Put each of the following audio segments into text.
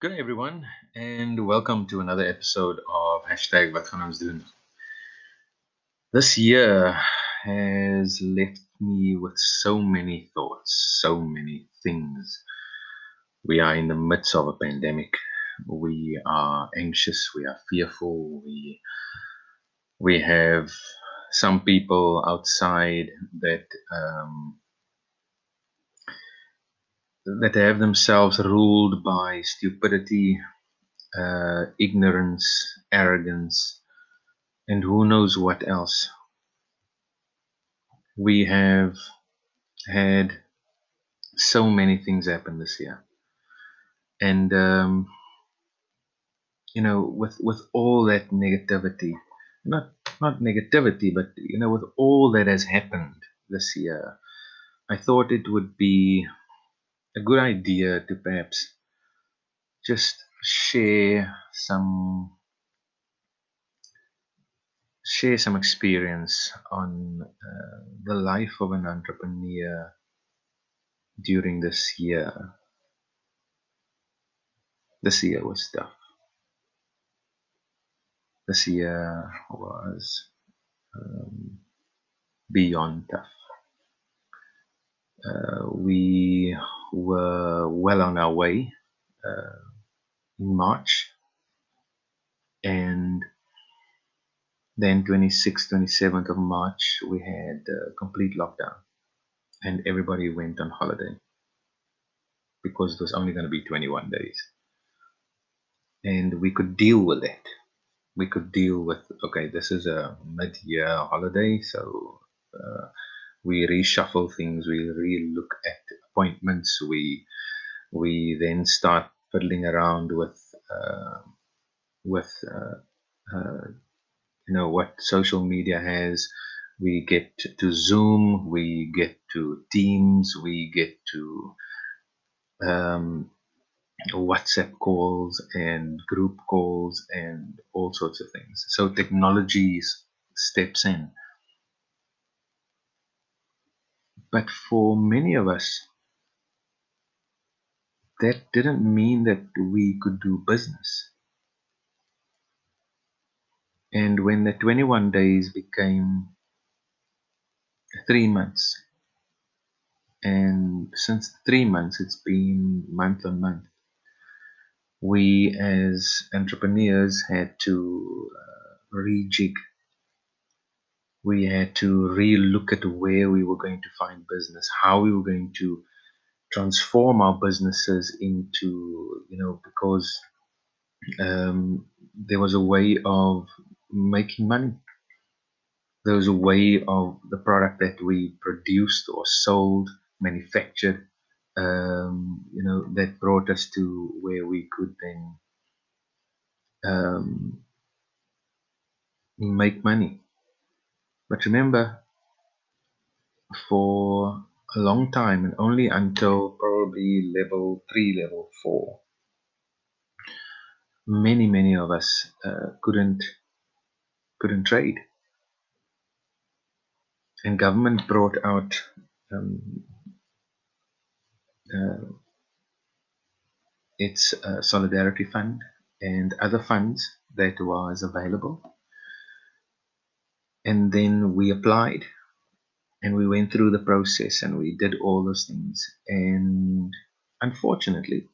Good day, everyone, and welcome to another episode of hashtag ons. This year has left me with so many thoughts, so many things. We are in the midst of a pandemic. We are anxious. We are fearful. We we have some people outside that um, that they have themselves ruled by stupidity, uh, ignorance, arrogance, and who knows what else. We have had so many things happen this year, and um, you know, with with all that negativity, not not negativity, but you know, with all that has happened this year, I thought it would be a good idea to perhaps just share some share some experience on uh, the life of an entrepreneur during this year. This year was tough. This year was um, beyond tough. Uh, we were well on our way uh, in March, and then 26th, 27th of March, we had a complete lockdown, and everybody went on holiday because it was only going to be 21 days, and we could deal with that. We could deal with okay, this is a mid-year holiday, so. Uh, we reshuffle things, we re-look at appointments, we we then start fiddling around with uh, with uh, uh, you know what social media has. We get to Zoom, we get to Teams, we get to um, WhatsApp calls and group calls and all sorts of things. So technology steps in But for many of us, that didn't mean that we could do business. And when the 21 days became three months, and since three months, it's been month on month, we as entrepreneurs had to uh, rejig we had to re-look at where we were going to find business, how we were going to transform our businesses into, you know, because um, there was a way of making money. There was a way of the product that we produced or sold, manufactured, um, you know, that brought us to where we could then um, make money. But remember, for a long time and only until probably level 3, level 4, many, many of us uh, couldn't couldn't trade. And government brought out um, uh, its uh, solidarity fund and other funds that was available and then we applied and we went through the process and we did all those things. And unfortunately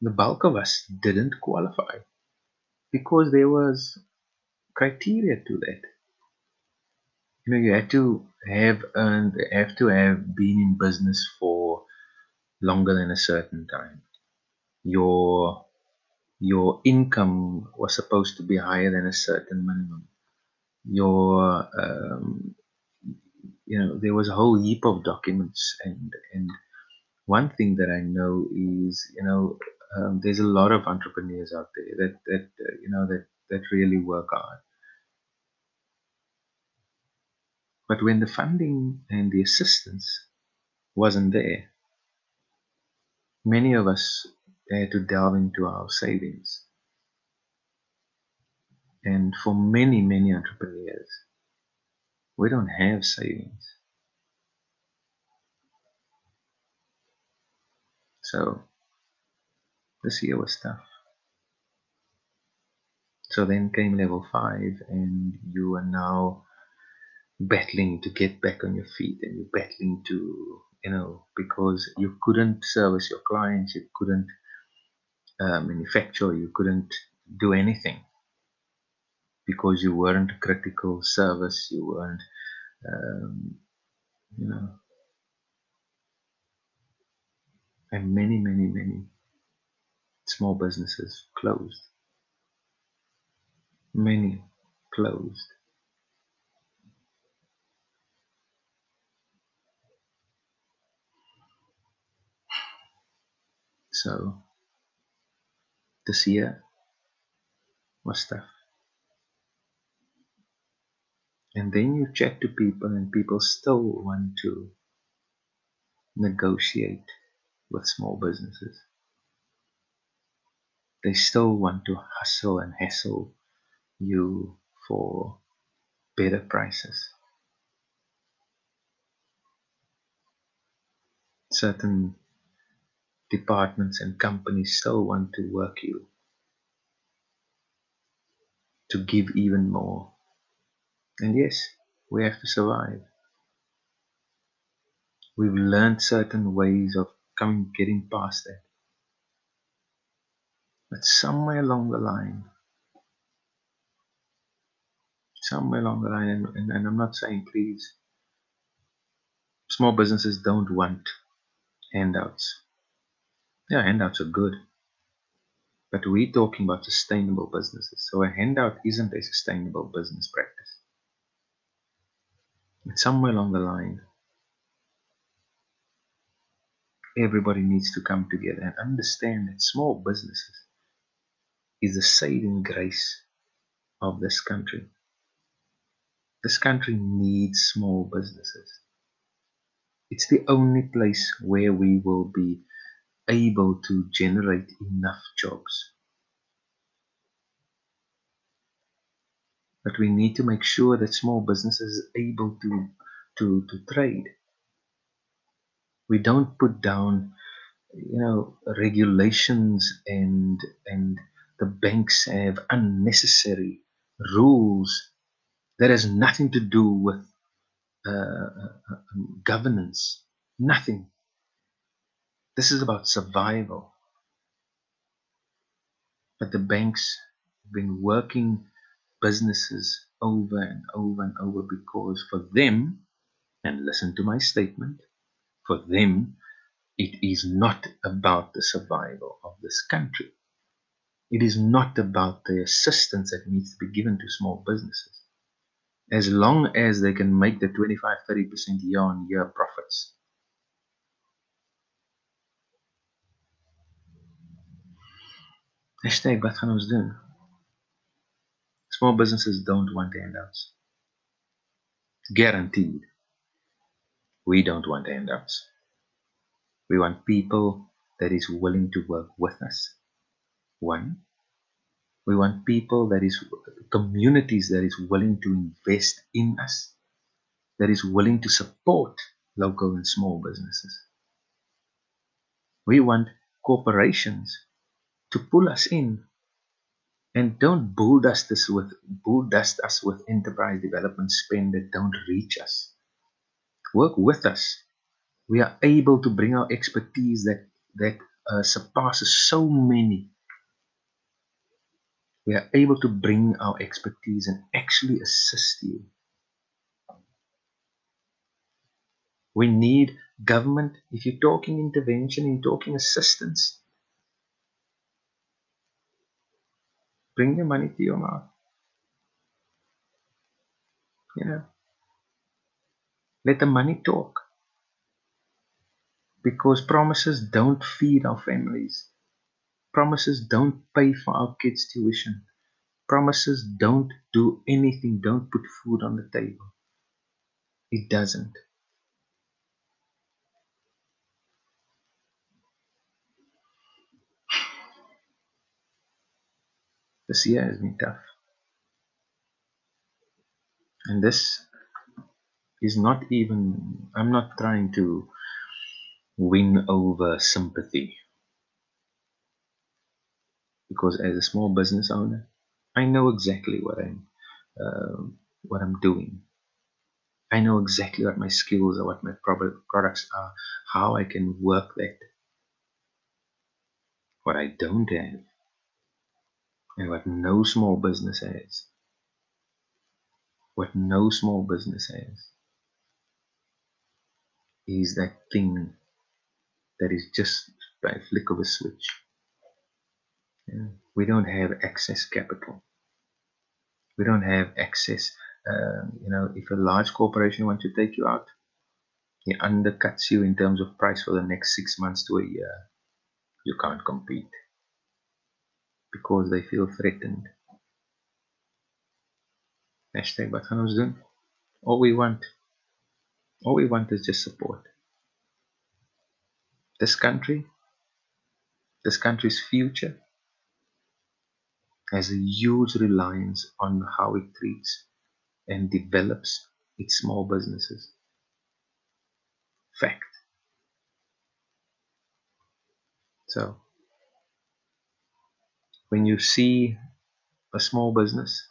the bulk of us didn't qualify because there was criteria to that. You know you had to have earned have to have been in business for longer than a certain time. Your your income was supposed to be higher than a certain minimum. Your um, you know there was a whole heap of documents and and one thing that I know is you know um, there's a lot of entrepreneurs out there that that uh, you know that that really work hard. But when the funding and the assistance wasn't there many of us had to delve into our savings. And for many many entrepreneurs we don't have savings. So This year was tough. So then came level five, and you are now battling to get back on your feet, and you're battling to, you know, because you couldn't service your clients, you couldn't uh, manufacture, you couldn't do anything because you weren't critical service, you weren't, um, you know, and many, many, many small businesses closed. Many closed. So this year was tough. And then you chat to people, and people still want to negotiate with small businesses. They still want to hustle and hassle you for better prices. Certain departments and companies still want to work you to give even more. And yes, we have to survive. We've learned certain ways of coming, getting past that. But somewhere along the line, somewhere along the line, and, and, and I'm not saying please, small businesses don't want handouts. Yeah, handouts are good. But we're talking about sustainable businesses. So a handout isn't a sustainable business practice. Somewhere along the line, everybody needs to come together and understand that small businesses is the saving grace of this country. This country needs small businesses. It's the only place where we will be able to generate enough jobs. But we need to make sure that small businesses are able to, to, to trade. We don't put down, you know, regulations and and the banks have unnecessary rules that has nothing to do with uh, uh, governance. Nothing. This is about survival. But the banks have been working businesses over and over and over because for them, and listen to my statement, for them, it is not about the survival of this country. It is not about the assistance that needs to be given to small businesses. As long as they can make the 25 30% year on year profits, Hashtag wat gaan ons doen? Small businesses don't want handouts. Guaranteed. We don't want handouts. We want people that is willing to work with us. One. We want people that is communities that is willing to invest in us, that is willing to support local and small businesses. We want corporations to pull us in and don't bull dust us with bull dust us with enterprise development spend that don't reach us. Work with us. We are able to bring our expertise that that uh, surpasses so many. We are able to bring our expertise and actually assist you. We need government. If you're talking intervention, you're talking assistance. Bring your money to your mouth. You know, let the money talk. Because promises don't feed our families. Promises don't pay for our kids' tuition. Promises don't do anything, don't put food on the table. It doesn't. This year has been tough. And this is not even, I'm not trying to win over sympathy. because as a small business owner, I know exactly what I'm uh, what I'm doing. I know exactly what my skills are, what my products are, how I can work that. What I don't have, and what no small business has, what no small business has, is that thing that is just by a flick of a switch. Yeah. We don't have excess capital. We don't have access. Um, you know, if a large corporation wants to take you out, he undercuts you in terms of price for the next six months to a year. You can't compete because they feel threatened. Hashtag doen? All we want, all we want is just support. This country, this country's future has a huge reliance on how it treats and develops its small businesses. Fact. So, when you see a small business,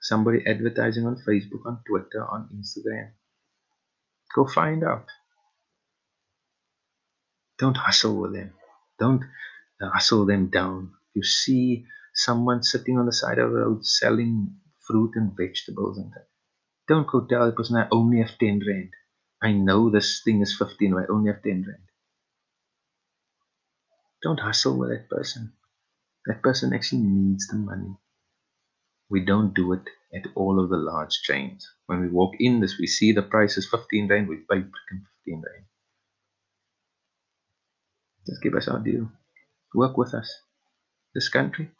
somebody advertising on Facebook, on Twitter, on Instagram, go find out. Don't hustle with them. Don't uh, hustle them down. You see someone sitting on the side of the road selling fruit and vegetables and that. Don't go tell the person I only have 10 rand. I know this thing is 15, I only have 10 rand. Don't hustle with that person. That person actually needs the money. We don't do it at all of the large chains. When we walk in this, we see the price is 15 rand, we pay 15 rand. Just give us our deal. Work with us. This country,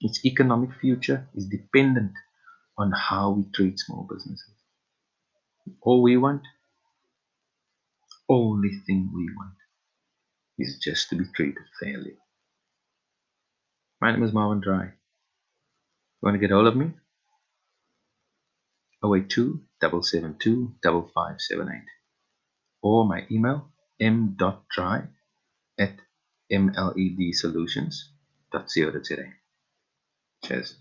its economic future is dependent on how we treat small businesses. All we want, only thing we want, is just to be treated fairly. My name is Marvin Dry. You want to get hold of me? 082 772 5578 or my email m.dry at mledsolutions.co.za. Cheers.